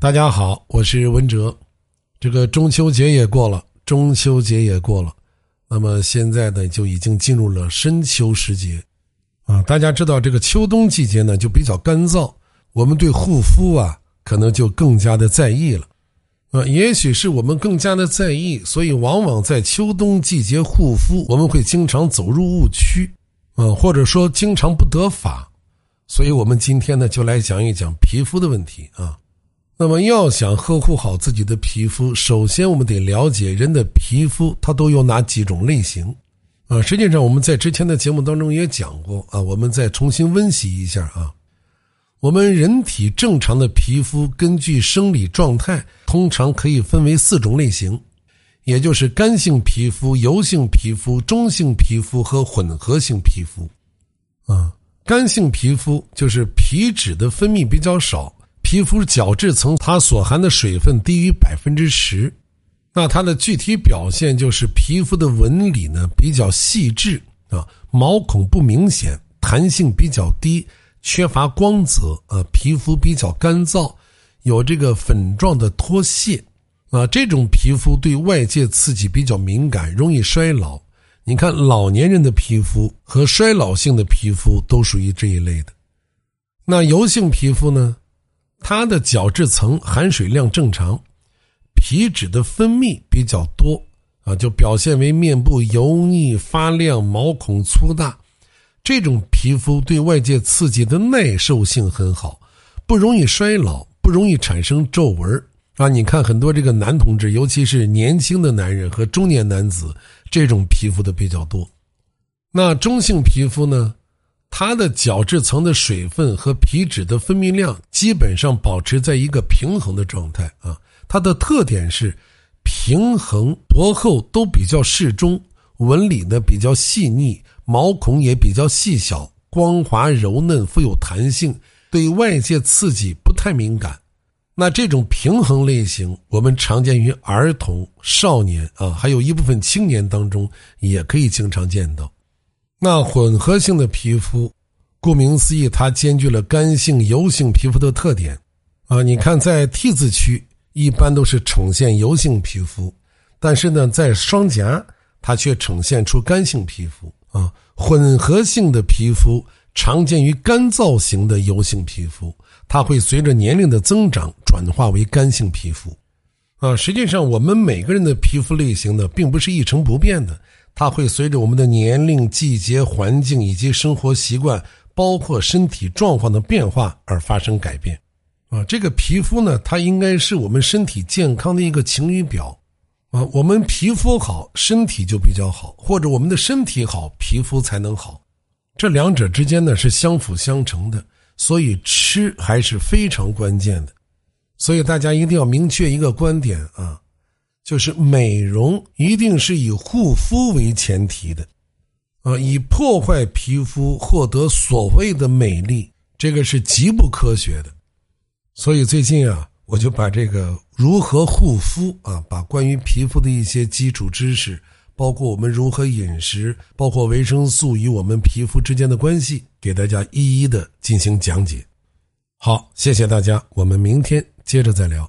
大家好，我是文哲。这个中秋节也过了，中秋节也过了，那么现在呢，就已经进入了深秋时节啊。大家知道，这个秋冬季节呢，就比较干燥，我们对护肤啊，可能就更加的在意了啊。也许是我们更加的在意，所以往往在秋冬季节护肤，我们会经常走入误区啊，或者说经常不得法。所以我们今天呢，就来讲一讲皮肤的问题啊。那么，要想呵护好自己的皮肤，首先我们得了解人的皮肤它都有哪几种类型，啊，实际上我们在之前的节目当中也讲过啊，我们再重新温习一下啊。我们人体正常的皮肤根据生理状态，通常可以分为四种类型，也就是干性皮肤、油性皮肤、中性皮肤和混合性皮肤。啊，干性皮肤就是皮脂的分泌比较少。皮肤角质层它所含的水分低于百分之十，那它的具体表现就是皮肤的纹理呢比较细致啊，毛孔不明显，弹性比较低，缺乏光泽啊，皮肤比较干燥，有这个粉状的脱屑啊，这种皮肤对外界刺激比较敏感，容易衰老。你看老年人的皮肤和衰老性的皮肤都属于这一类的。那油性皮肤呢？它的角质层含水量正常，皮脂的分泌比较多啊，就表现为面部油腻、发亮、毛孔粗大。这种皮肤对外界刺激的耐受性很好，不容易衰老，不容易产生皱纹啊。你看很多这个男同志，尤其是年轻的男人和中年男子，这种皮肤的比较多。那中性皮肤呢？它的角质层的水分和皮脂的分泌量基本上保持在一个平衡的状态啊。它的特点是平衡、薄厚都比较适中，纹理呢比较细腻，毛孔也比较细小，光滑柔嫩，富有弹性，对外界刺激不太敏感。那这种平衡类型，我们常见于儿童、少年啊，还有一部分青年当中也可以经常见到。那混合性的皮肤，顾名思义，它兼具了干性、油性皮肤的特点，啊，你看在 T 字区一般都是呈现油性皮肤，但是呢，在双颊它却呈现出干性皮肤啊。混合性的皮肤常见于干燥型的油性皮肤，它会随着年龄的增长转化为干性皮肤，啊，实际上我们每个人的皮肤类型呢，并不是一成不变的。它会随着我们的年龄、季节、环境以及生活习惯，包括身体状况的变化而发生改变，啊，这个皮肤呢，它应该是我们身体健康的一个晴雨表，啊，我们皮肤好，身体就比较好，或者我们的身体好，皮肤才能好，这两者之间呢是相辅相成的，所以吃还是非常关键的，所以大家一定要明确一个观点啊。就是美容一定是以护肤为前提的，啊，以破坏皮肤获得所谓的美丽，这个是极不科学的。所以最近啊，我就把这个如何护肤啊，把关于皮肤的一些基础知识，包括我们如何饮食，包括维生素与我们皮肤之间的关系，给大家一一的进行讲解。好，谢谢大家，我们明天接着再聊。